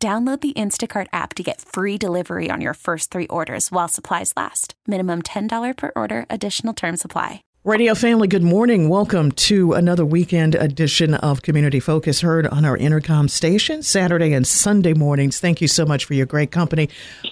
Download the Instacart app to get free delivery on your first three orders while supplies last. Minimum $10 per order, additional term supply. Radio family, good morning. Welcome to another weekend edition of Community Focus, heard on our Entercom station Saturday and Sunday mornings. Thank you so much for your great company.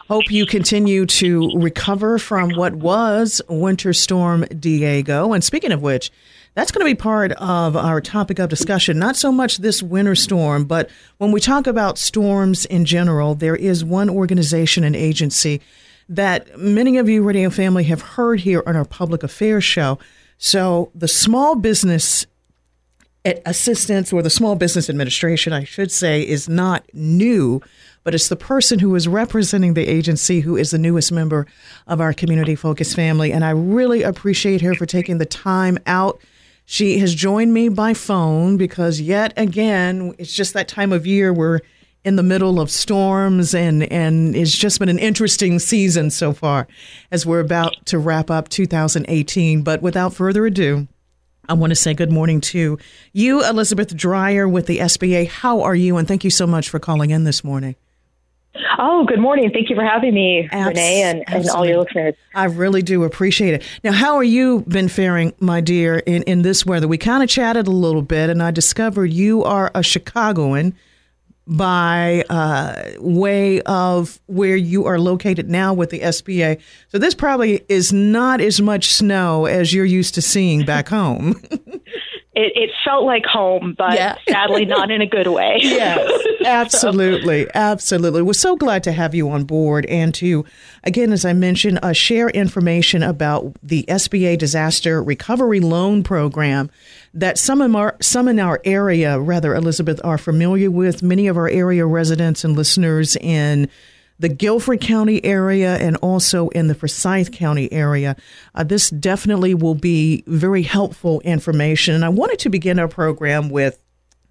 Hope you continue to recover from what was Winter Storm Diego. And speaking of which, that's going to be part of our topic of discussion. Not so much this winter storm, but when we talk about storms in general, there is one organization and agency that many of you, Radio Family, have heard here on our public affairs show. So the Small Business Assistance or the Small Business Administration, I should say, is not new, but it's the person who is representing the agency who is the newest member of our community focus family. And I really appreciate her for taking the time out she has joined me by phone because yet again, it's just that time of year we're in the middle of storms and and it's just been an interesting season so far as we're about to wrap up 2018. But without further ado, I want to say good morning to you, Elizabeth Dreyer with the SBA. How are you? And thank you so much for calling in this morning. Oh, good morning. Thank you for having me, Abs- Renee, and, and, all your listeners. I really do appreciate it. Now, how are you been faring, my dear, in, in this weather? We kind of chatted a little bit, and I discovered you are a Chicagoan by uh, way of where you are located now with the SBA. So this probably is not as much snow as you're used to seeing back home. it, it felt like home, but yeah. sadly not in a good way. yes, absolutely, absolutely. We're so glad to have you on board and to, again, as I mentioned, uh, share information about the SBA Disaster Recovery Loan Program that some of our some in our area, rather, Elizabeth, are familiar with. Many of our area residents and listeners in the Guilford County area and also in the Forsyth County area. Uh, this definitely will be very helpful information. And I wanted to begin our program with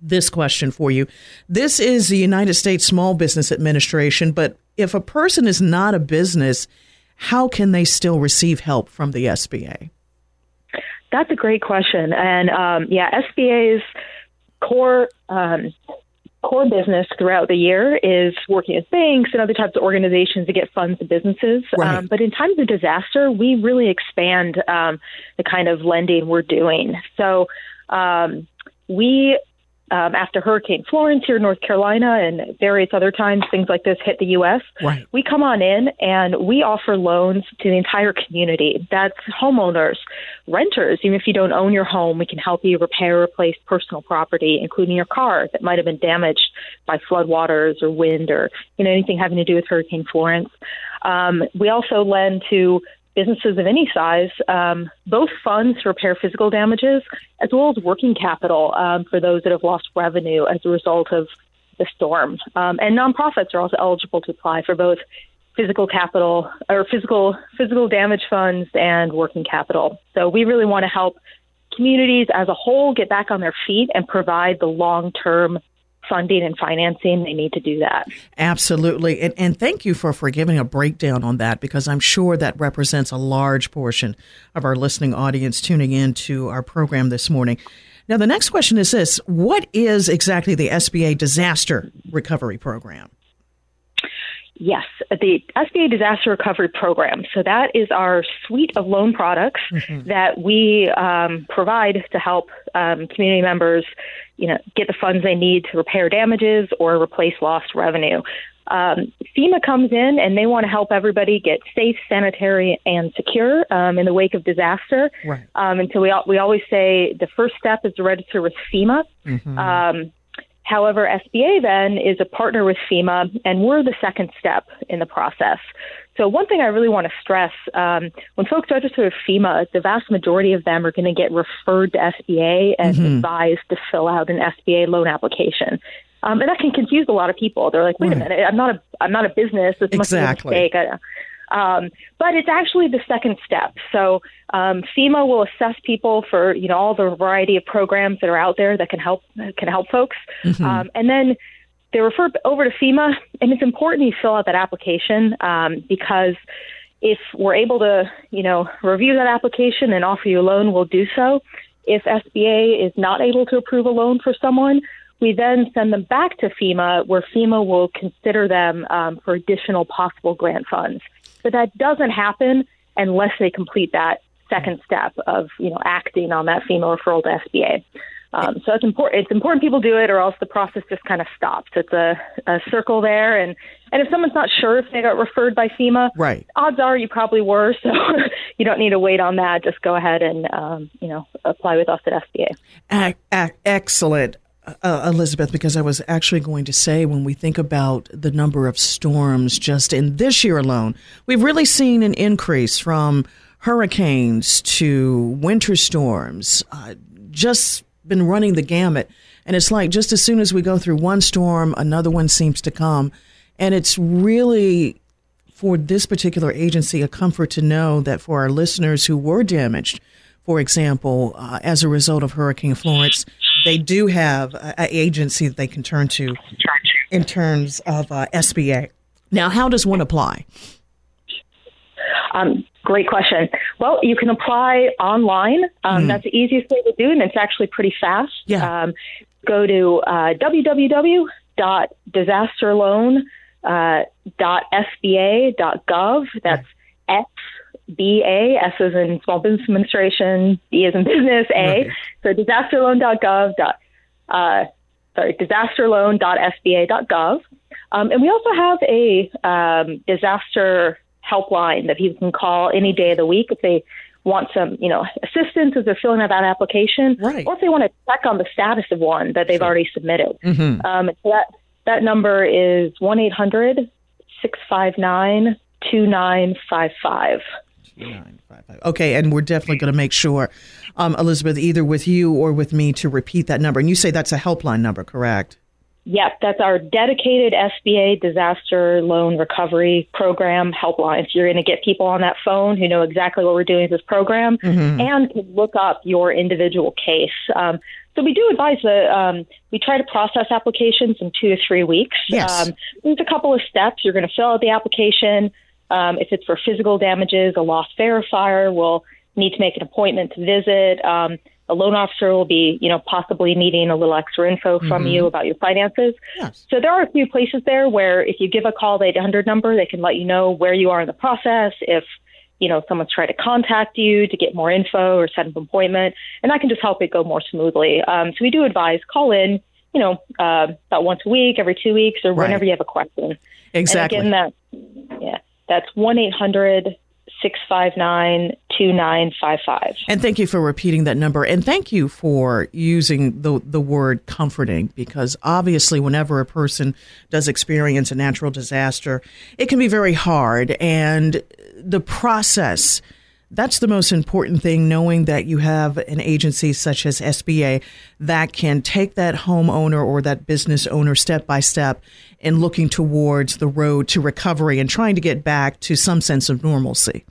this question for you. This is the United States Small Business Administration, but if a person is not a business, how can they still receive help from the SBA? That's a great question. And um, yeah, SBA's core um, core business throughout the year is working with banks and other types of organizations to get funds to businesses. Right. Um, but in times of disaster, we really expand um, the kind of lending we're doing. So um, we um, after Hurricane Florence here in North Carolina and various other times things like this hit the U.S., right. we come on in and we offer loans to the entire community. That's homeowners, renters. Even if you don't own your home, we can help you repair, or replace personal property, including your car that might have been damaged by floodwaters or wind or you know anything having to do with Hurricane Florence. Um, we also lend to businesses of any size, um, both funds to repair physical damages as well as working capital um, for those that have lost revenue as a result of the storm. Um, and nonprofits are also eligible to apply for both physical capital or physical physical damage funds and working capital. So we really want to help communities as a whole get back on their feet and provide the long term funding and financing, they need to do that. Absolutely. And, and thank you for, for giving a breakdown on that because I'm sure that represents a large portion of our listening audience tuning in to our program this morning. Now, the next question is this What is exactly the SBA Disaster Recovery Program? Yes, the SBA Disaster Recovery Program. So that is our suite of loan products mm-hmm. that we um, provide to help um, community members, you know, get the funds they need to repair damages or replace lost revenue. Um, FEMA comes in and they want to help everybody get safe, sanitary, and secure um, in the wake of disaster. Right. Um, and so we we always say the first step is to register with FEMA. Mm-hmm. Um, However, SBA then is a partner with FEMA, and we're the second step in the process. So, one thing I really want to stress um, when folks register with FEMA, the vast majority of them are going to get referred to SBA and mm-hmm. advised to fill out an SBA loan application. um, and that can confuse a lot of people. They're like, "Wait right. a minute, I'm not a I'm not a business. This exactly. must be a mistake." Um, but it's actually the second step. So um, FEMA will assess people for you know all the variety of programs that are out there that can help can help folks, mm-hmm. um, and then they refer over to FEMA. And it's important you fill out that application um, because if we're able to you know review that application and offer you a loan, we'll do so. If SBA is not able to approve a loan for someone, we then send them back to FEMA, where FEMA will consider them um, for additional possible grant funds. But that doesn't happen unless they complete that second step of you know acting on that FEMA referral to SBA. Um, so it's important. It's important people do it, or else the process just kind of stops. It's a, a circle there, and and if someone's not sure if they got referred by FEMA, right? Odds are you probably were, so you don't need to wait on that. Just go ahead and um, you know apply with us at SBA. excellent uh, Elizabeth, because I was actually going to say when we think about the number of storms just in this year alone, we've really seen an increase from hurricanes to winter storms, uh, just been running the gamut. And it's like just as soon as we go through one storm, another one seems to come. And it's really for this particular agency a comfort to know that for our listeners who were damaged, for example, uh, as a result of Hurricane Florence, they do have an agency that they can turn to in terms of uh, SBA. Now, how does one apply? Um, great question. Well, you can apply online. Um, mm. That's the easiest way to do, it, and it's actually pretty fast. Yeah. Um, go to uh, www.disasterloan.sba.gov. That's X BA, S is in Small Business Administration, B is in Business, A. Right. So disasterloan.gov. Uh, sorry, disasterloan.sba.gov. Um, and we also have a um, disaster helpline that people can call any day of the week if they want some, you know, assistance as they're filling out that application, right. or if they want to check on the status of one that they've sure. already submitted. Mm-hmm. Um, so that that number is one eight hundred six five nine two nine five five. Okay, and we're definitely going to make sure, um, Elizabeth, either with you or with me to repeat that number. And you say that's a helpline number, correct? Yep, that's our dedicated SBA disaster loan recovery program helpline. So you're going to get people on that phone who know exactly what we're doing with this program mm-hmm. and can look up your individual case. Um, so we do advise that um, we try to process applications in two to three weeks. Yes. Um, there's a couple of steps. You're going to fill out the application. Um, if it's for physical damages, a loss verifier will need to make an appointment to visit. A loan officer will be, you know, possibly needing a little extra info from mm-hmm. you about your finances. Yes. So there are a few places there where if you give a call the 800 number, they can let you know where you are in the process. If you know someone's trying to contact you to get more info or set up an appointment, and that can just help it go more smoothly. Um, so we do advise call in, you know, uh, about once a week, every two weeks, or right. whenever you have a question. Exactly. And again, that yeah. That's 1 800 659 2955. And thank you for repeating that number. And thank you for using the, the word comforting because obviously, whenever a person does experience a natural disaster, it can be very hard. And the process that's the most important thing, knowing that you have an agency such as SBA that can take that homeowner or that business owner step by step in looking towards the road to recovery and trying to get back to some sense of normalcy.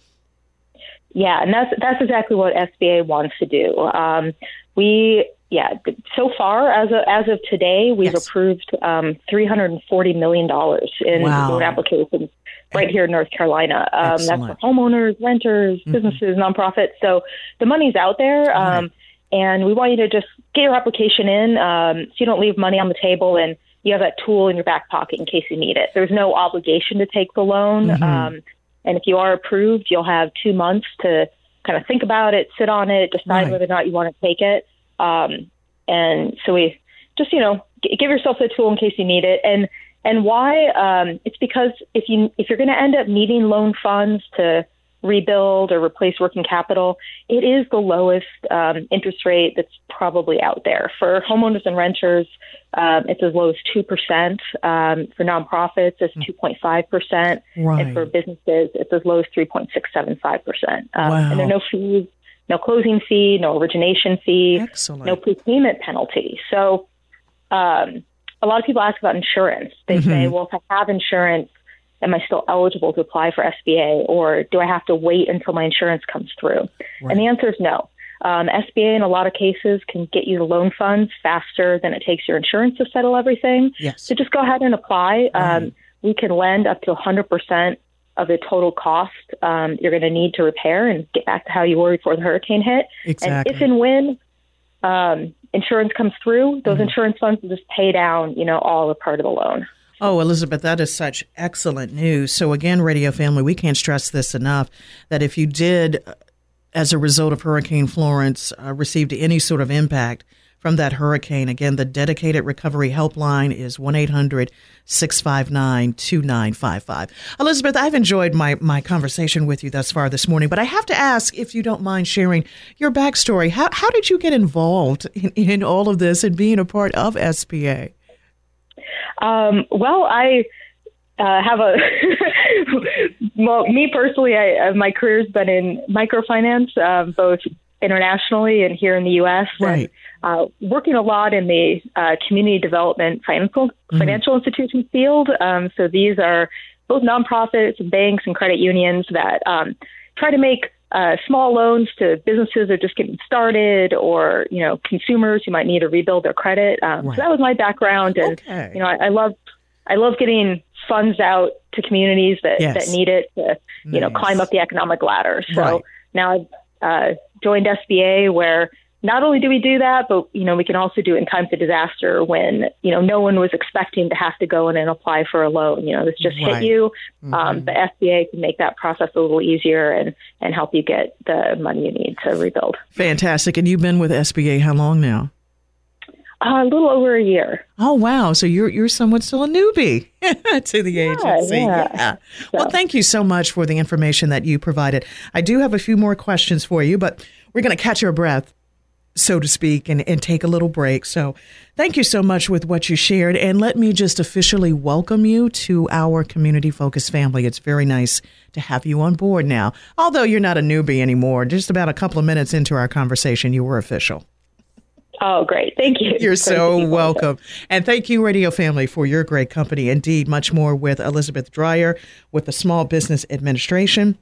Yeah, and that's that's exactly what SBA wants to do. Um, we yeah, so far as of, as of today, we've yes. approved um, three hundred and forty million dollars in wow. loan applications right here in North Carolina. Um, that's for homeowners, renters, mm-hmm. businesses, nonprofits. So the money's out there. Um, right. And we want you to just get your application in um, so you don't leave money on the table and you have that tool in your back pocket in case you need it. There's no obligation to take the loan. Mm-hmm. Um, and if you are approved, you'll have two months to kind of think about it, sit on it, decide right. whether or not you want to take it. Um, and so we just, you know, g- give yourself the tool in case you need it. And and why? Um, it's because if you if you're going to end up needing loan funds to rebuild or replace working capital, it is the lowest um, interest rate that's probably out there for homeowners and renters. Um, it's as low as two percent. Um, for nonprofits, it's hmm. two point five percent, and for businesses, it's as low as three point six seven five percent. Um, and there are no fees, no closing fee, no origination fee, Excellent. no prepayment penalty. So. Um, a lot of people ask about insurance. They Mm-hmm. say, well, if I have insurance, am I still eligible to apply for SBA or do I have to wait until my insurance comes through? And the answer is no. Um, SBA in a lot of cases can get you the loan funds faster than it takes your insurance to settle everything. Yes. So just go ahead and apply. Um, we can lend up to 100% of the total cost um, you're going to need to repair and get back to how you were before the hurricane hit. Exactly. And if and when um, insurance comes through, those insurance funds will just pay down, you know, all or part of the loan. Oh, Elizabeth, that is such excellent news. So, again, Radio Family, we can't stress this enough that if you did, uh, as a result of Hurricane Florence, uh, received any sort of impact from that hurricane, again, the dedicated recovery helpline is 1 800 659 2955. Elizabeth, I've enjoyed my, my conversation with you thus far this morning, but I have to ask if you don't mind sharing your backstory. How, how did you get involved in, in all of this and being a part of SBA? Um, well, I uh, have a well, me personally, I, uh, my career's been in microfinance, um, both internationally and here in the U.S. Right. And, uh, working a lot in the uh, community development financial financial institution field. Um, so these are both nonprofits, banks, and credit unions that um, try to make uh, small loans to businesses that are just getting started, or you know, consumers who might need to rebuild their credit. Um, Right. So that was my background, and Okay. you know, I, I love I love getting funds out to communities that, Yes. that need it to you know climb up the economic ladder. So Right. now I've uh, joined SBA where not only do we do that, but you know we can also do it in times of disaster when you know no one was expecting to have to go in and apply for a loan. You know this just Right. Mm-hmm. hit you. Um, the SBA can make that process a little easier and and help you get the money you need to rebuild. Fantastic. And you've been with SBA how long now? A little over a year. Oh wow! So you're you're somewhat still a newbie to the agency. yeah. Well, thank you so much for the information that you provided. I do have a few more questions for you, but we're going to catch our breath, so to speak, and, and take a little break. So, thank you so much with what you shared, and let me just officially welcome you to our community focused family. It's very nice to have you on board now. Although you're not a newbie anymore, just about a couple of minutes into our conversation, you were official. Oh, great! Thank you. You're so welcome. And thank you, Radio Family, for your great company. Indeed, much more with Elizabeth Dreyer with the Small Business Administration.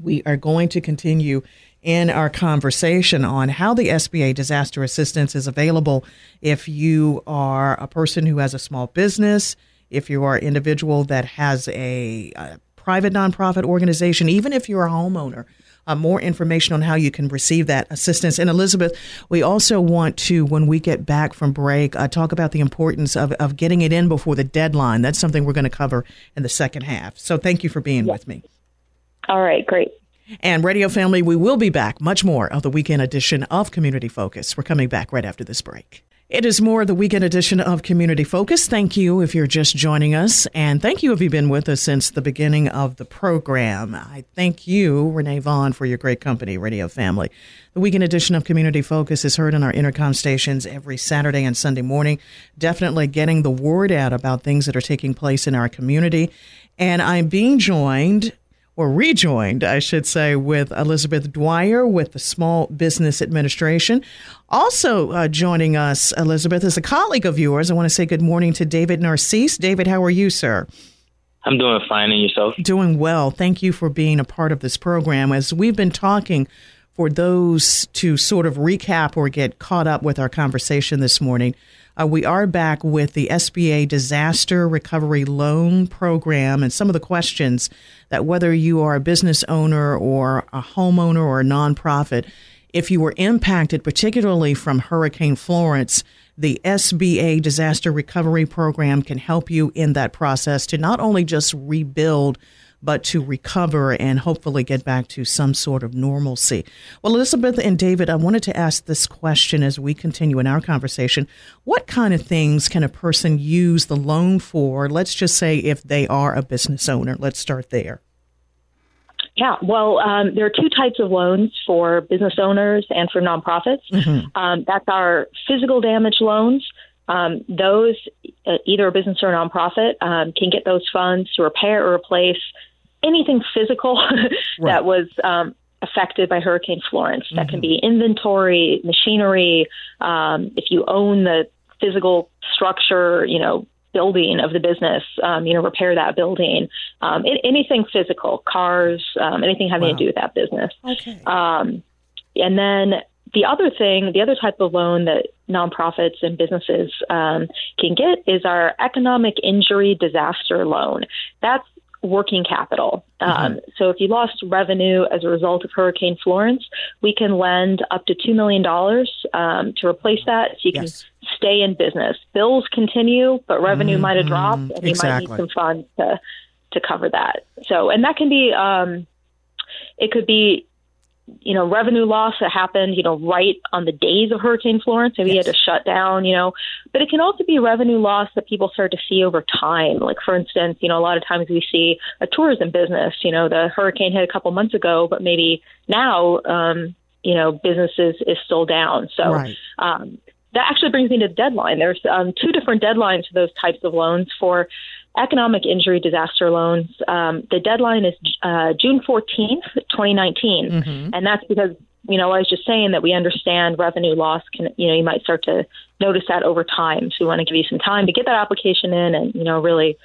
We are going to continue in our conversation on how the SBA disaster assistance is available if you are a person who has a small business, if you are an individual that has a, a private nonprofit organization, even if you're a homeowner. Uh, more information on how you can receive that assistance. And Elizabeth, we also want to, when we get back from break, uh, talk about the importance of, of getting it in before the deadline. That's something we're going to cover in the second half. So thank you for being with me. All right, great. And Radio Family, we will be back. Much more of the weekend edition of Community Focus. We're coming back right after this break. It is more the weekend edition of Community Focus. Thank you if you're just joining us. And thank you if you've been with us since the beginning of the program. I thank you, Renee Vaughn, for your great company, Radio Family. The weekend edition of Community Focus is heard on our Entercom stations every Saturday and Sunday morning. Definitely getting the word out about things that are taking place in our community. And I'm being joined or rejoined, I should say, with Elizabeth Dwyer with the Small Business Administration. Also uh, joining us, Elizabeth, is a colleague of yours. I want to say good morning to David Narcisse. David, how are you, sir? I'm doing fine, and yourself? Doing well. Thank you for being a part of this program. As we've been talking, for those to sort of recap or get caught up with our conversation this morning, uh, we are back with the SBA Disaster Recovery Loan Program and some of the questions that whether you are a business owner or a homeowner or a nonprofit, if you were impacted, particularly from Hurricane Florence, the SBA Disaster Recovery Program can help you in that process to not only just rebuild, but to recover and hopefully get back to some sort of normalcy. Well, Elizabeth and David, I wanted to ask this question as we continue in our conversation. What kind of things can a person use the loan for? Let's just say if they are a business owner. Let's start there. Yeah, well, um, there are two types of loans for business owners and for nonprofits. Um, that's our physical damage loans. Um, those, uh, either a business or a nonprofit, um, can get those funds to repair or replace anything physical that was um, affected by Hurricane Florence. That can be inventory, machinery. Um, if you own the physical structure, you know, building of the business, um, you know, repair that building, um, anything physical, cars, um, anything having wow. to do with that business. Okay. Um, and then the other thing, the other type of loan that nonprofits and businesses um, can get is our economic injury disaster loan. That's working capital. Um, mm-hmm. so if you lost revenue as a result of Hurricane Florence, we can lend up to $2 million um, to replace that so you yes. can stay in business. Bills continue, but revenue mm-hmm. might have dropped and exactly. you might need some funds to, to cover that. So, and that can be, um, it could be you know, revenue loss that happened, you know, right on the days of Hurricane Florence. Maybe yes. you had to shut down, you know, but it can also be revenue loss that people start to see over time. Like, for instance, you know, a lot of times we see a tourism business, you know, the hurricane hit a couple months ago, but maybe now, um, you know, businesses is still down. So, right. um, that actually brings me to the deadline. There's um, two different deadlines for those types of loans. For economic injury disaster loans, um, the deadline is uh, June 14th, 2019. Mm-hmm. And that's because, you know, I was just saying that we understand revenue loss can, you know, you might start to notice that over time. So we want to give you some time to get that application in and, you know, really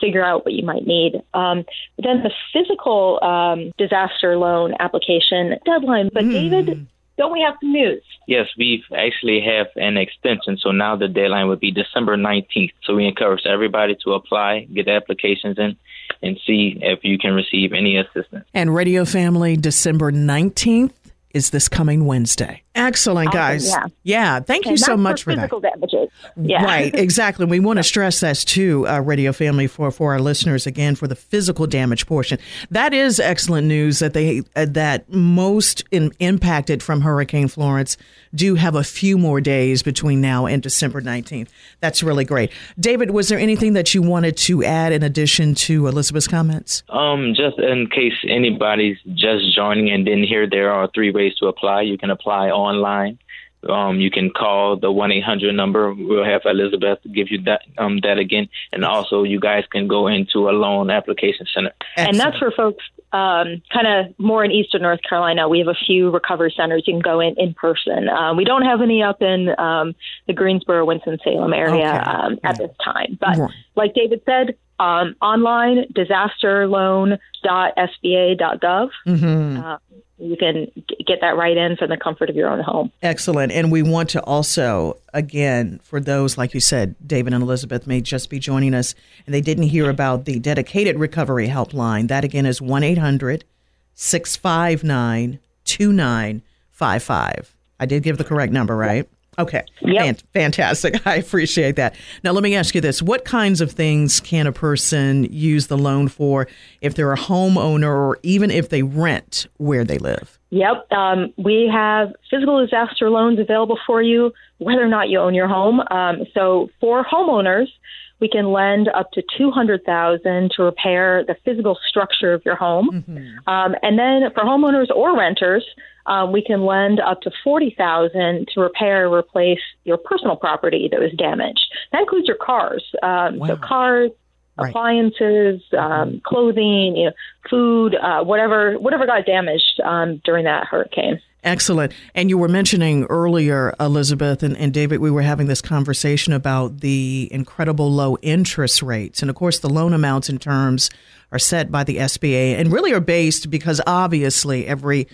figure out what you might need. Um, but then the physical um, disaster loan application deadline. But mm. David, don't we have some news? Yes, we actually have an extension. So now the deadline would be December 19th. So we encourage everybody to apply, get applications in, and see if you can receive any assistance. And Radio Family, December 19th is this coming Wednesday. Excellent, guys. yeah. yeah. Thank you so much for, for that. Damages. Yeah. Right. Exactly. We want to stress that too, uh, Radio Family, for for our listeners again for the physical damage portion. That is excellent news that they uh, that most in, impacted from Hurricane Florence do have a few more days between now and December nineteenth. That's really great. David, was there anything that you wanted to add in addition to Elizabeth's comments? Um, just in case anybody's just joining and didn't hear, there are three ways to apply. You can apply online. Um, you can call the one eight hundred number. We'll have Elizabeth give you that um, that again, and also you guys can go into a loan application center. Excellent. And that's for folks um, kind of more in Eastern North Carolina. We have a few recovery centers you can go in in person. Um, we don't have any up in um, the Greensboro, Winston Salem area okay. um, at this time. But right. like David said, um, online disasterloan.sba.gov. Mm-hmm. Uh, you can get that right in from the comfort of your own home. Excellent. And we want to also, again, for those, like you said, David and Elizabeth may just be joining us and they didn't hear about the dedicated recovery helpline. That again is 1 800 659 2955. I did give the correct number, right? Okay. Yep. fantastic. I appreciate that. Now, let me ask you this. What kinds of things can a person use the loan for if they're a homeowner or even if they rent where they live? Yep. Um, we have physical disaster loans available for you, whether or not you own your home. Um, so for homeowners, we can lend up to 200000 to repair the physical structure of your home. Mm-hmm. Um, and then for homeowners or renters, um, we can lend up to 40000 to repair or replace your personal property that was damaged. That includes your cars. Um, wow. So cars, Right. appliances, um, mm-hmm. clothing, you know, food, uh, whatever whatever got damaged um, during that hurricane. Excellent. And you were mentioning earlier, Elizabeth and, and, David, we were having this conversation about the incredible low interest rates. And of course, the loan amounts and terms are set by the SBA and really are based because obviously every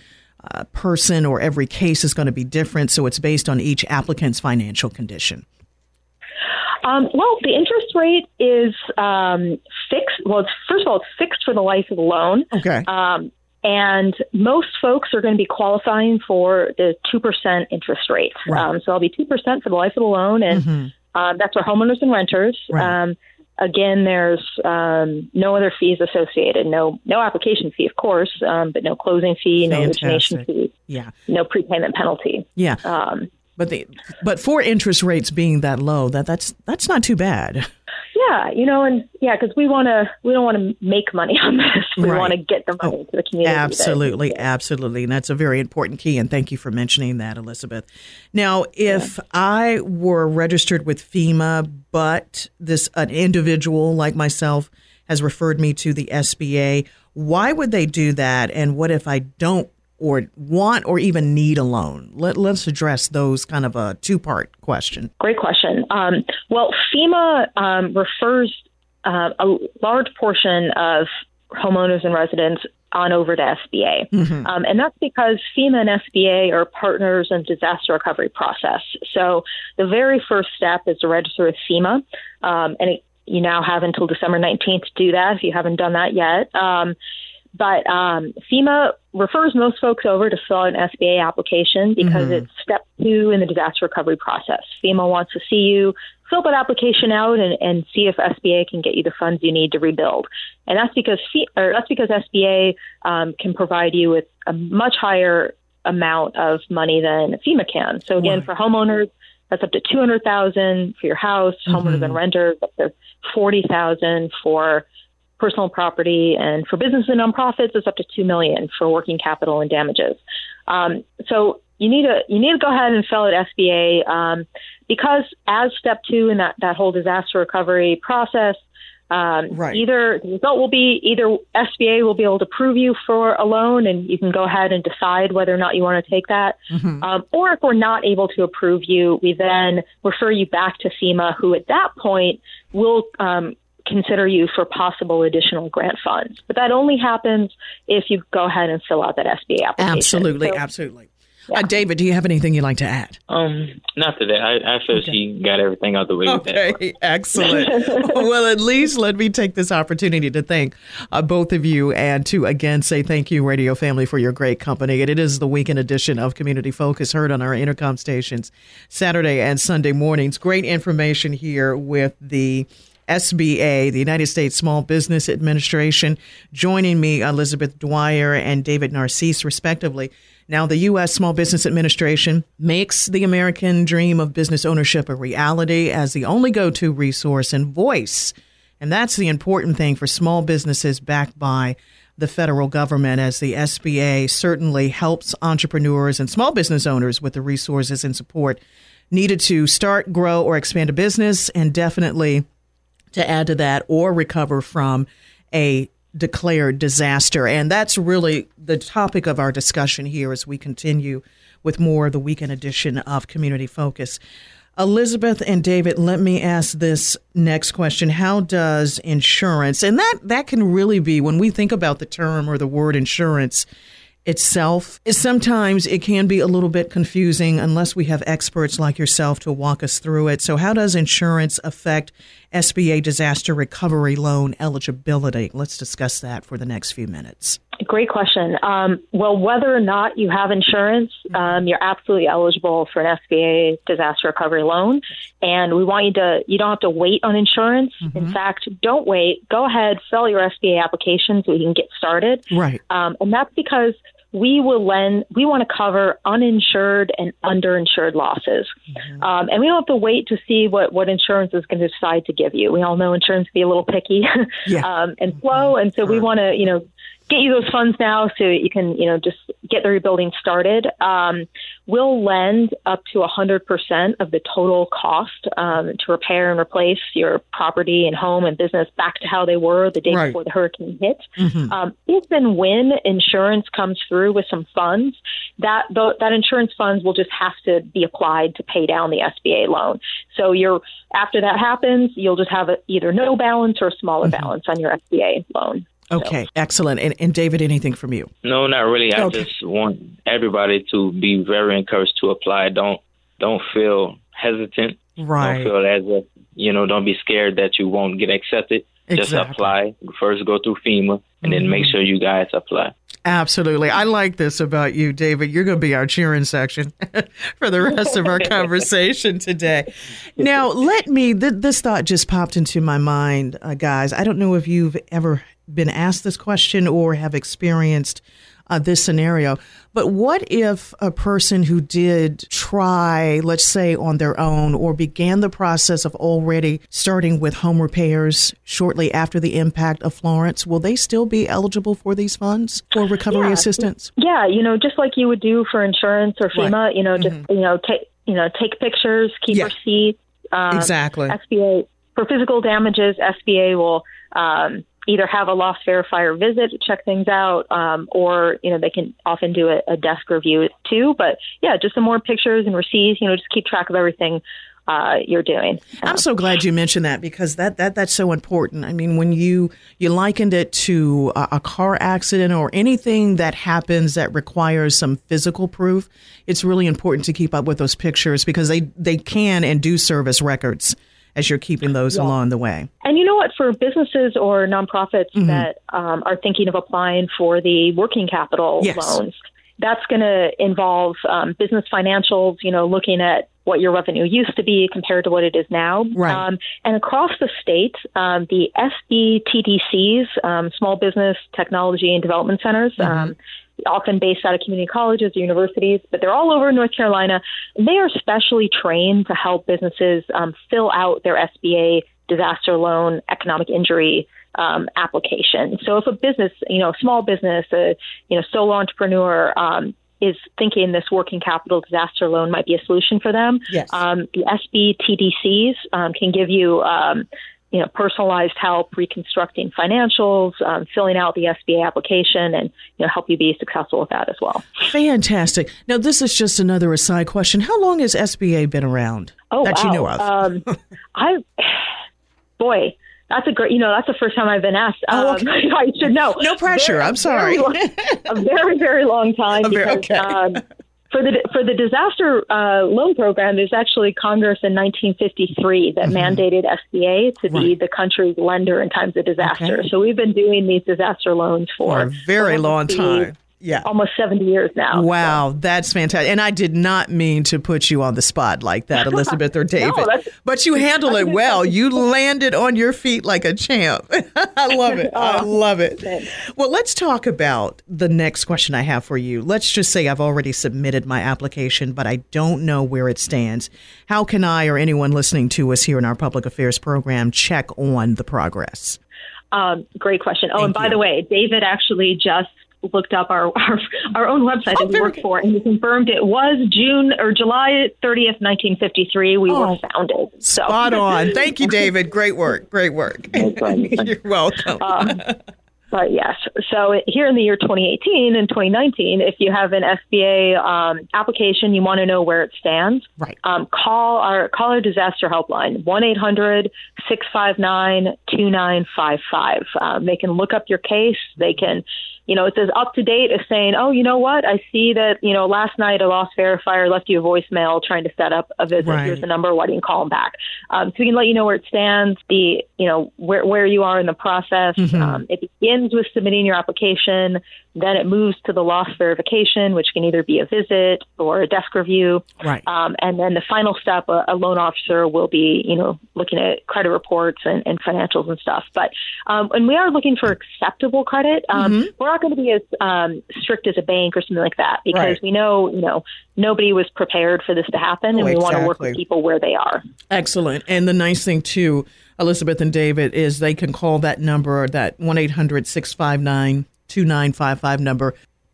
uh, person or every case is going to be different. So it's based on each applicant's financial condition. Um, well, the interest rate is um, fixed. Well, it's, first of all, it's fixed for the life of the loan. Okay. Um, and most folks are going to be qualifying for the 2% interest rate. Right. Um, so it'll be 2% for the life of the loan, and mm-hmm. um, that's for homeowners and renters. Right. Um, again, there's um, no other fees associated. No, no application fee, of course, um, but no closing fee, Fantastic. no origination fee, yeah, no prepayment penalty. Yeah. Um, but the but for interest rates being that low, that that's that's not too bad. Yeah, you know, and yeah, because we want to, we don't want to make money on this. We right. want to get the oh, money oh, to the community. Absolutely, absolutely, and that's a very important key. And thank you for mentioning that, Elizabeth. Now, if yeah. I were registered with FEMA, but this an individual like myself has referred me to the SBA, why would they do that? And what if I don't or want or even need a loan? Let, let's address those kind of a two part question. Great question. Um, well, FEMA um, refers uh, a large portion of homeowners and residents on over to SBA. Mm-hmm. Um, and that's because FEMA and SBA are partners in disaster recovery process. So the very first step is to register with FEMA. Um, and it, you now have until December 19th to do that if you haven't done that yet. But um, FEMA refers most folks over to fill out an SBA application because mm-hmm. it's step two in the disaster recovery process. FEMA wants to see you fill that application out and, and see if SBA can get you the funds you need to rebuild. And that's because or that's because SBA um, can provide you with a much higher amount of money than FEMA can. So again, right. for homeowners, that's up to two hundred thousand for your house. Mm-hmm. Homeowners and renters up to forty thousand for personal property, and for businesses and nonprofits, it's up to two million for working capital and damages. Um, so you need to you need to go ahead and fill out SBA um, because as step two in that that whole disaster recovery process, um, right. either the result will be either SBA will be able to approve you for a loan and you can go ahead and decide whether or not you want to take that, mm-hmm. um, or if we're not able to approve you, we then refer you back to FEMA, who at that point will um, consider you for possible additional grant funds. But that only happens if you go ahead and fill out that SBA application. Absolutely, so, absolutely. Yeah. Uh, David, do you have anything you'd like to add? Um, not today. I, I feel okay. she got everything out the way. Okay, excellent. well, at least let me take this opportunity to thank uh, both of you and to again say thank you, Radio Family, for your great company. And it is the weekend edition of Community Focus heard on our Entercom stations Saturday and Sunday mornings. Great information here with the SBA, the United States Small Business Administration. Joining me, Elizabeth Dwyer and David Narcisse, respectively. Now, the U.S. Small Business Administration makes the American dream of business ownership a reality as the only go to resource and voice. And that's the important thing for small businesses backed by the federal government, as the SBA certainly helps entrepreneurs and small business owners with the resources and support needed to start, grow, or expand a business, and definitely to add to that or recover from a declared disaster. And that's really the topic of our discussion here as we continue with more of the weekend edition of Community Focus. Elizabeth and David, let me ask this next question. How does insurance, and that, that can really be when we think about the term or the word insurance, itself. Sometimes it can be a little bit confusing unless we have experts like yourself to walk us through it. So, how does insurance affect SBA disaster recovery loan eligibility? Let's discuss that for the next few minutes. Great question. Um, well, whether or not you have insurance, um, you're absolutely eligible for an SBA disaster recovery loan. And we want you to, you don't have to wait on insurance. Mm-hmm. In fact, don't wait. Go ahead, fill your SBA application so we can get started. Right. Um, and that's because we will lend, we want to cover uninsured and underinsured losses. Mm-hmm. Um, and we don't have to wait to see what, what insurance is going to decide to give you. We all know insurance can be a little picky yeah. um, and slow. And so we want to, you know, get you those funds now so you can, you know, just get the rebuilding started. Um, we'll lend up to 100% of the total cost um, to repair and replace your property and home and business back to how they were the day right. before the hurricane hit. Mm-hmm. Um, if and when insurance comes through with some funds, that that insurance funds will just have to be applied to pay down the SBA loan. So you're after that happens, you'll just have a, either no balance or a smaller mm-hmm. balance on your SBA loan. Okay, so. excellent. And, and, David, anything from you? No, not really. I okay. just want everybody to be very encouraged to apply. Don't don't feel hesitant. Right. Don't feel as if you know. Don't be scared that you won't get accepted. Exactly. Just apply. First, go through FEMA, and mm-hmm. then make mm-hmm. sure you guys apply. Absolutely. I like this about you, David. You're going to be our cheering section for the rest of our conversation today. Now, let me, th- this thought just popped into my mind, uh, guys. I don't know if you've ever been asked this question or have experienced uh, this scenario. But what if a person who did try, let's say, on their own or began the process of already starting with home repairs shortly after the impact of Florence, will they still be eligible for these funds for recovery yeah. assistance? Yeah, you know, just like you would do for insurance or FEMA, right. you know, just mm-hmm. you know, take you know, take pictures, keep yeah. receipts. Um, exactly. SBA for physical damages, SBA will um, either have a loss verifier visit check things out, um, or you know they can often do a, a desk review too. But yeah, just some more pictures and receipts. You know, just keep track of everything uh, you're doing. I'm so glad you mentioned that because that, that that's so important. I mean, when you you likened it to a, a, car accident or anything that happens that requires some physical proof, it's really important to keep up with those pictures because they they can and do serve as records as you're keeping those yeah. along the way. And you know what? For businesses or nonprofits mm-hmm. that um, are thinking of applying for the working capital yes. loans, that's going to involve um, business financials, you know, looking at what your revenue used to be compared to what it is now. Right. Um, and across the state, um, the SBTDCs, um, Small Business Technology and Development Centers, mm-hmm. Often based out of community colleges or universities, but they're all over North Carolina. They are specially trained to help businesses um, fill out their SBA disaster loan economic injury um, application. So if a business, you know, a small business, a you know, solo entrepreneur um, is thinking this working capital disaster loan might be a solution for them, yes. um, the SBTDCs um, can give you. Um, you know, personalized help, reconstructing financials, um, filling out the SBA application, and you know, help you be successful with that as well. Fantastic. Now, this is just another aside question. How long has SBA been around? Oh, that wow. you know of? um, I, boy, that's a great, you know, that's the first time I've been asked. Oh, okay. Um, I should know. No pressure. Very, I'm sorry. Very long, a very, very long time. Because, okay. Um, for the for the disaster uh, loan program, there's actually Congress in 1953 that mm-hmm. mandated SBA to right. be the country's lender in times of disaster. Okay. So we've been doing these disaster loans for, for a very long time yeah. almost 70 years now. Wow, so. that's fantastic. And I did not mean to put you on the spot like that, Elizabeth or David. no, but you handle it well. You landed on your feet like a champ. I love it. I oh, love it. Well, let's talk about the next question I have for you. Let's just say I've already submitted my application, but I don't know where it stands. How can I or anyone listening to us here in our public affairs program check on the progress? Um, great question. Oh, Thank and by you. the way, David actually just looked up our our, our own website oh, that we work for, and he confirmed it was June or July 30th, 1953. We oh, were founded. So. Spot on. Thank you, David. Great work. Great work. You're welcome. Um, but yes, so here in the year 2018 and 2019, if you have an SBA um, application, you want to know where it stands. Right. Um, call our call our disaster helpline one 800 659 2955. Um, they can look up your case. They can you know, it's as up to date as saying, oh, you know what? I see that, you know, last night a loss verifier left you a voicemail trying to set up a visit. Right. Here's the number. Why didn't you call them back? Um, so we can let you know where it stands, the, you know, where, where you are in the process. Mm-hmm. Um, it begins with submitting your application. Then it moves to the loss verification, which can either be a visit or a desk review. Right. Um, and then the final step, a, a, loan officer will be, you know, looking at credit reports and, and financials and stuff. But um, and we are looking for acceptable credit. Um, mm-hmm. We're not going to be as um, strict as a bank or something like that because right. we know, you know, nobody was prepared for this to happen, oh, and we exactly. want to work with people where they are. Excellent. And the nice thing too, Elizabeth and David, is they can call that number, that one 800 659 2955 number.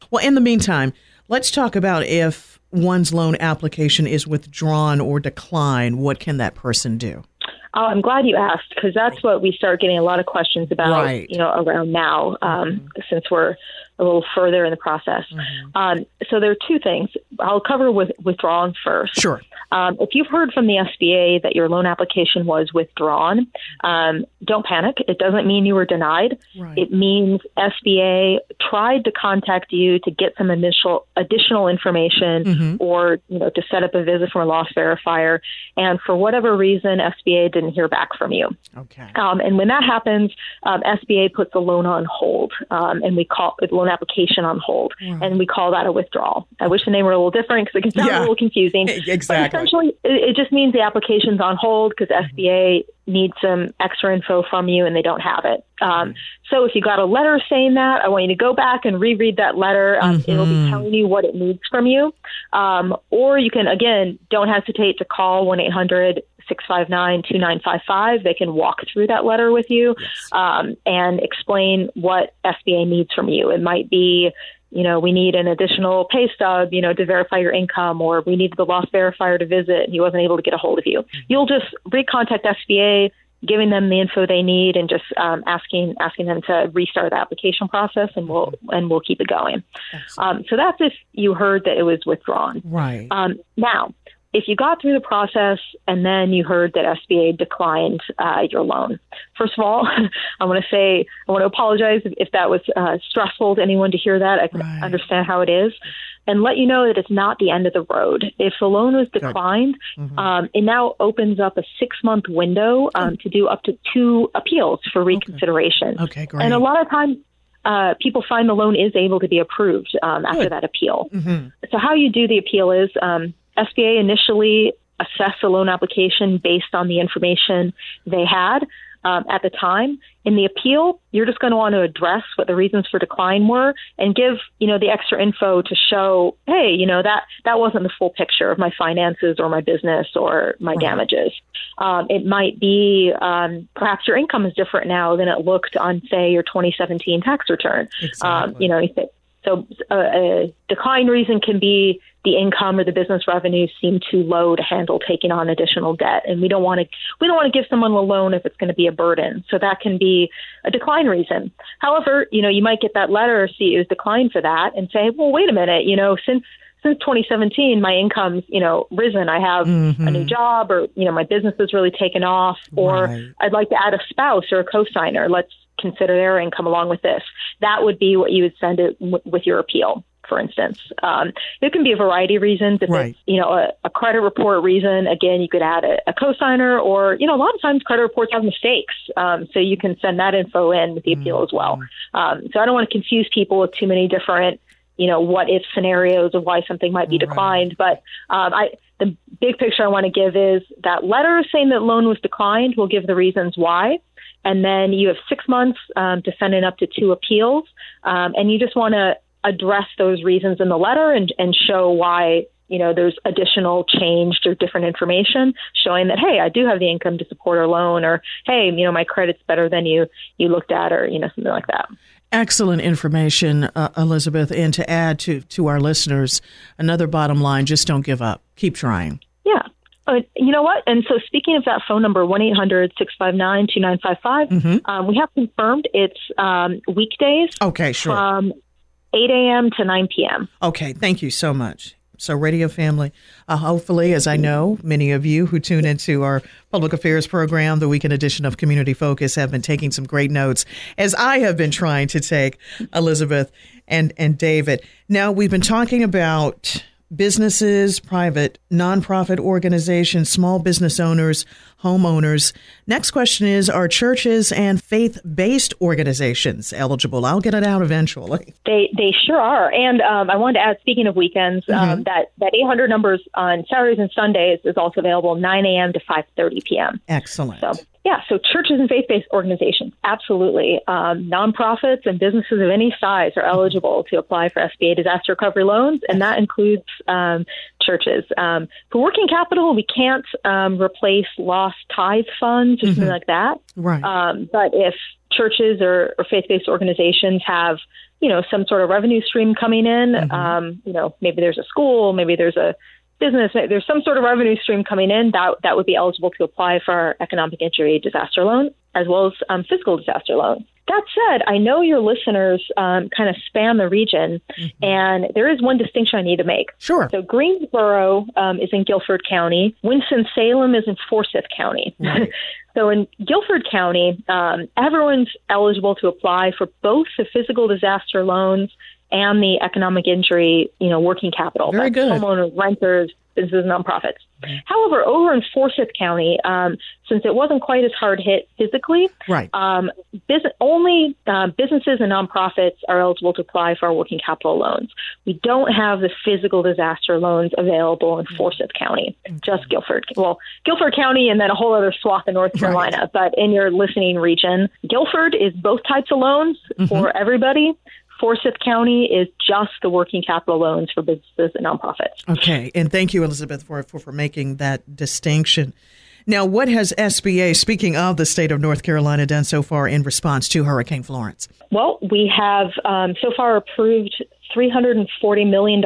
Well, in the meantime, let's talk about if one's loan application is withdrawn or declined, what can that person do? Oh, I'm glad you asked because that's what we start getting a lot of questions about, right. you know, around now, um, mm-hmm. since we're a little further in the process. Mm-hmm. Um, so there are two things. I'll cover with withdrawing first. Sure. Um, if you've heard from the SBA that your loan application was withdrawn, um, don't panic. It doesn't mean you were denied. Right. It means SBA tried to contact you to get some initial additional information mm-hmm. or you know to set up a visit from a loss verifier, and for whatever reason, SBA didn't hear back from you. Okay. Um, and when that happens, um, SBA puts the loan on hold, um, and we call loan application on hold, and we call that a withdrawal. I wish the name were a little different because it can sound yeah. a little confusing. exactly essentially, it, it just means the application's on hold because SBA needs some extra info from you and they don't have it. Um, so if you got a letter saying that, I want you to go back and reread that letter. Um, mm-hmm. It'll be telling you what it needs from you. Um, or you can, again, don't hesitate to call 1 800 659 2955. They can walk through that letter with you yes. um, and explain what SBA needs from you. It might be you know, we need an additional pay stub, you know, to verify your income, or we need the loss verifier to visit and he wasn't able to get a hold of you. You'll just recontact SBA, giving them the info they need and just um, asking asking them to restart the application process, and we'll and we'll keep it going. Um, so that's if you heard that it was withdrawn. Right. Um, now, if you got through the process and then you heard that SBA declined uh, your loan, first of all, I want to say I want to apologize if, if that was uh, stressful to anyone to hear that. I can Right. understand how it is, and let you know that it's not the end of the road. If the loan was declined, Mm-hmm. um, it now opens up a six month window um, to do up to two appeals for reconsideration. Okay, great. And a lot of times, uh, people find the loan is able to be approved um, after Good. that appeal. hmm So how you do the appeal is um, SBA initially assess the loan application based on the information they had um, at the time. In the appeal, you're just going to want to address what the reasons for decline were and give you know the extra info to show, hey, you know that that wasn't the full picture of my finances or my business or my damages. Um, it might be um, perhaps your income is different now than it looked on say your 2017 tax return. Um, Exactly. you know, so uh, a decline reason can be the income or the business revenues seem too low to handle taking on additional debt, and we don't want to we don't want to give someone a loan if it's going to be a burden. So that can be a decline reason. However, you know, you might get that letter or see it was declined for that, and say, well, wait a minute, you know, since since 2017, my income's you know risen. I have a new mm-hmm. job, or you know, my business has really taken off, or Right. I'd like to add a spouse or a co-signer. Let's consider their income along with this. That would be what you would send it w- with your appeal. For instance, um, it can be a variety of reasons. If Right. it's you know a, a credit report reason, again, you could add a, a co-signer, or you know a lot of times credit reports have mistakes, um, so you can send that info in with the appeal as well. Um, so I don't want to confuse people with too many different you know what if scenarios of why something might be declined, but um, I the big picture I want to give is that letter saying that loan was declined will give the reasons why. And then you have six months um, to send in up to two appeals. Um, and you just want to address those reasons in the letter and, and show why you know there's additional change or different information showing that hey I do have the income to support our loan or hey you know my credit's better than you you looked at or you know something like that. Excellent information, uh, Elizabeth. And to add to, to our listeners, another bottom line just don't give up. Keep trying. Yeah. Uh, you know what? And so, speaking of that phone number, 1 800 659 2955, um, we have confirmed it's um, weekdays Okay, sure. from 8 a.m. to 9 p.m. Okay, thank you so much. So, Radio Family, uh, hopefully, as I know, many of you who tune into our public affairs program, the weekend edition of Community Focus, have been taking some great notes, as I have been trying to take, Elizabeth and, and David. Now, we've been talking about businesses, private, nonprofit organizations, small business owners, homeowners. Next question is Are churches and faith based organizations eligible? I'll get it out eventually. They they sure are. And um, I wanted to add, speaking of weekends, um, that that 800 numbers on Saturdays and Sundays is also available 9 a.m. to 5:30 p.m. Excellent. So yeah, so churches and faith-based organizations, absolutely. Um, nonprofits and businesses of any size are eligible to apply for SBA disaster recovery loans, and that includes um, churches. Um, for working capital, we can't um, replace lost tithe funds or something like that. Right. Um, but if churches or, or faith-based organizations have, you know, some sort of revenue stream coming in, um, you know, maybe there's a school, maybe there's a business, there's some sort of revenue stream coming in, that that would be eligible to apply for our economic injury disaster loan as well as um, physical disaster loan. That said, I know your listeners um, kind of span the region, and there is one distinction I need to make. Sure. So Greensboro um, is in Guilford County. Winston Salem is in Forsyth County. so in Guilford County, um, everyone's eligible to apply for both the physical disaster loans and the economic injury, you know, working capital. Very good. Homeowners, renters, businesses, nonprofits. However, over in Forsyth County, um, since it wasn't quite as hard hit physically, Right. um, business, only uh, businesses and nonprofits are eligible to apply for our working capital loans. We don't have the physical disaster loans available in Forsyth County, just Guilford. Well, Guilford County and then a whole other swath in North Carolina. But in your listening region, Guilford is both types of loans for everybody. Forsyth County is just the working capital loans for businesses and nonprofits. Okay, and thank you, Elizabeth, for, for for making that distinction. Now, what has SBA, speaking of the state of North Carolina, done so far in response to Hurricane Florence? Well, we have um, so far approved $340 million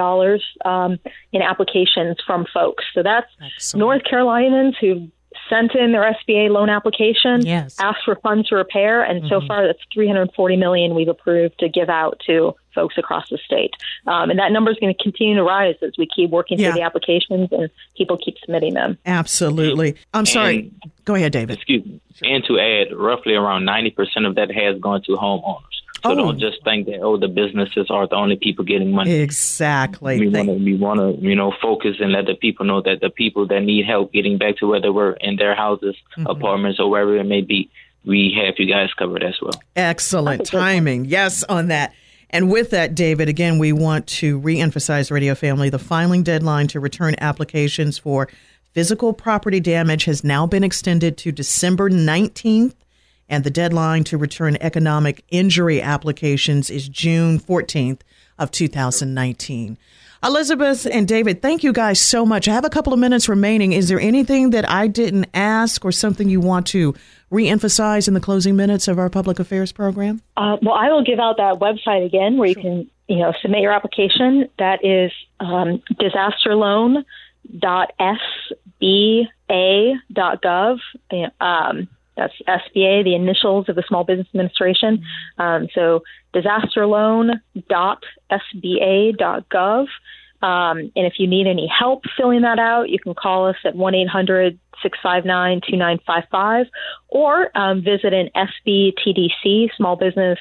um, in applications from folks. So that's Excellent. North Carolinians who sent in their SBA loan application, yes. asked for funds to repair, and mm-hmm. so far that's 340 million we've approved to give out to folks across the state. Um, and that number is going to continue to rise as we keep working yeah. through the applications and people keep submitting them. Absolutely. I'm sorry. And, Go ahead, David. Excuse me. And to add, roughly around 90% of that has gone to homeowners. So oh. don't just think that oh the businesses are the only people getting money. Exactly. We want to we want to you know focus and let the people know that the people that need help getting back to where they were in their houses, mm-hmm. apartments, or wherever it may be, we have you guys covered as well. Excellent timing. Yes, on that. And with that, David, again, we want to reemphasize Radio Family. The filing deadline to return applications for physical property damage has now been extended to December 19th and the deadline to return economic injury applications is June 14th of 2019. Elizabeth and David, thank you guys so much. I have a couple of minutes remaining. Is there anything that I didn't ask or something you want to reemphasize in the closing minutes of our public affairs program? Uh, well, I will give out that website again where you can, you know, submit your application. That is um, disasterloan.sba.gov. Um, that's SBA, the initials of the Small Business Administration. Um, so disasterloan.sba.gov. Um, and if you need any help filling that out, you can call us at 1 800 659 2955 or um, visit an SBTDC, Small Business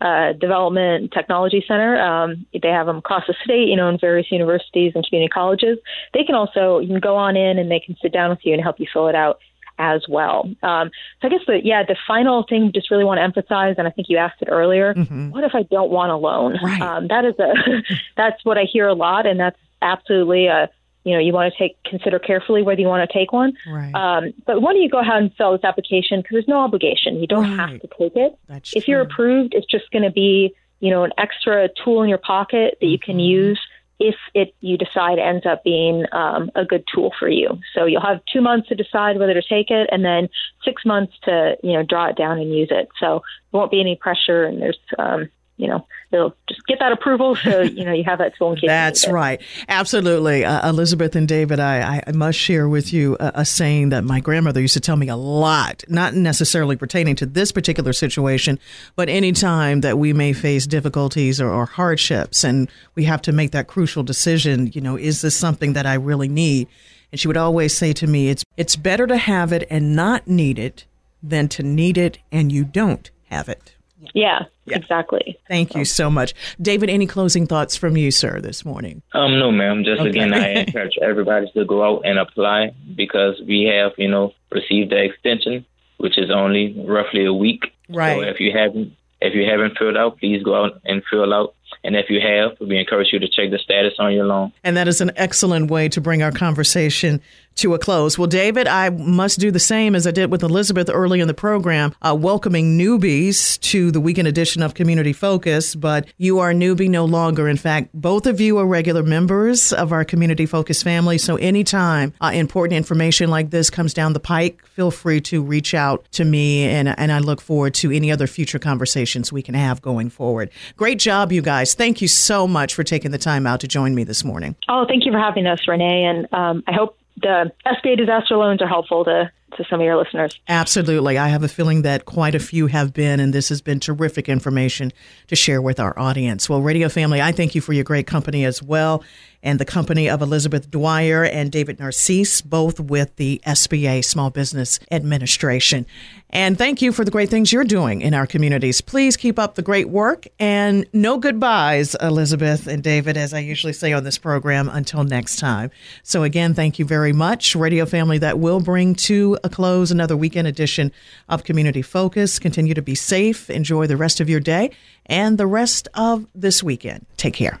uh, Development Technology Center. Um, they have them across the state, you know, in various universities and community colleges. They can also, you can go on in and they can sit down with you and help you fill it out as well. Um, so I guess the yeah the final thing just really want to emphasize, and I think you asked it earlier. Mm-hmm. What if I don't want a loan? Right. Um, that is a that's what I hear a lot, and that's absolutely a you know you want to take consider carefully whether you want to take one. Right. Um, but why don't you go ahead and fill this application because there's no obligation. You don't right. have to take it. That's if true. you're approved, it's just going to be you know an extra tool in your pocket that you can mm-hmm. use if it you decide ends up being um, a good tool for you. So you'll have two months to decide whether to take it, and then six months to you know draw it down and use it. So there won't be any pressure, and there's um, you know, they'll just get that approval so, you know, you have that tool in case. That's right. Absolutely. Uh, Elizabeth and David, I, I must share with you a, a, saying that my grandmother used to tell me a lot, not necessarily pertaining to this particular situation, but any time that we may face difficulties or, or hardships and we have to make that crucial decision, you know, is this something that I really need? And she would always say to me, it's, it's better to have it and not need it than to need it and you don't have it. Yeah, yeah. exactly. Thank you so much. David, any closing thoughts from you, sir, this morning? Um, no, ma'am. Just okay. again, I encourage everybody to go out and apply because we have, you know, received the extension, which is only roughly a week. Right. So if you haven't if you haven't filled out, please go out and fill out and if you have, we encourage you to check the status on your loan. And that is an excellent way to bring our conversation to a close. Well, David, I must do the same as I did with Elizabeth early in the program, uh, welcoming newbies to the weekend edition of Community Focus. But you are a newbie no longer. In fact, both of you are regular members of our Community Focus family. So anytime uh, important information like this comes down the pike, feel free to reach out to me. And, and I look forward to any other future conversations we can have going forward. Great job, you guys. Thank you so much for taking the time out to join me this morning. Oh, thank you for having us, Renee. And um, I hope the SBA disaster loans are helpful to to some of your listeners. Absolutely. I have a feeling that quite a few have been, and this has been terrific information to share with our audience. Well, Radio Family, I thank you for your great company as well and the company of Elizabeth Dwyer and David Narcisse, both with the SBA Small Business Administration. And thank you for the great things you're doing in our communities. Please keep up the great work and no goodbyes, Elizabeth and David, as I usually say on this program, until next time. So, again, thank you very much, Radio Family. That will bring to a close another weekend edition of Community Focus. Continue to be safe, enjoy the rest of your day and the rest of this weekend. Take care.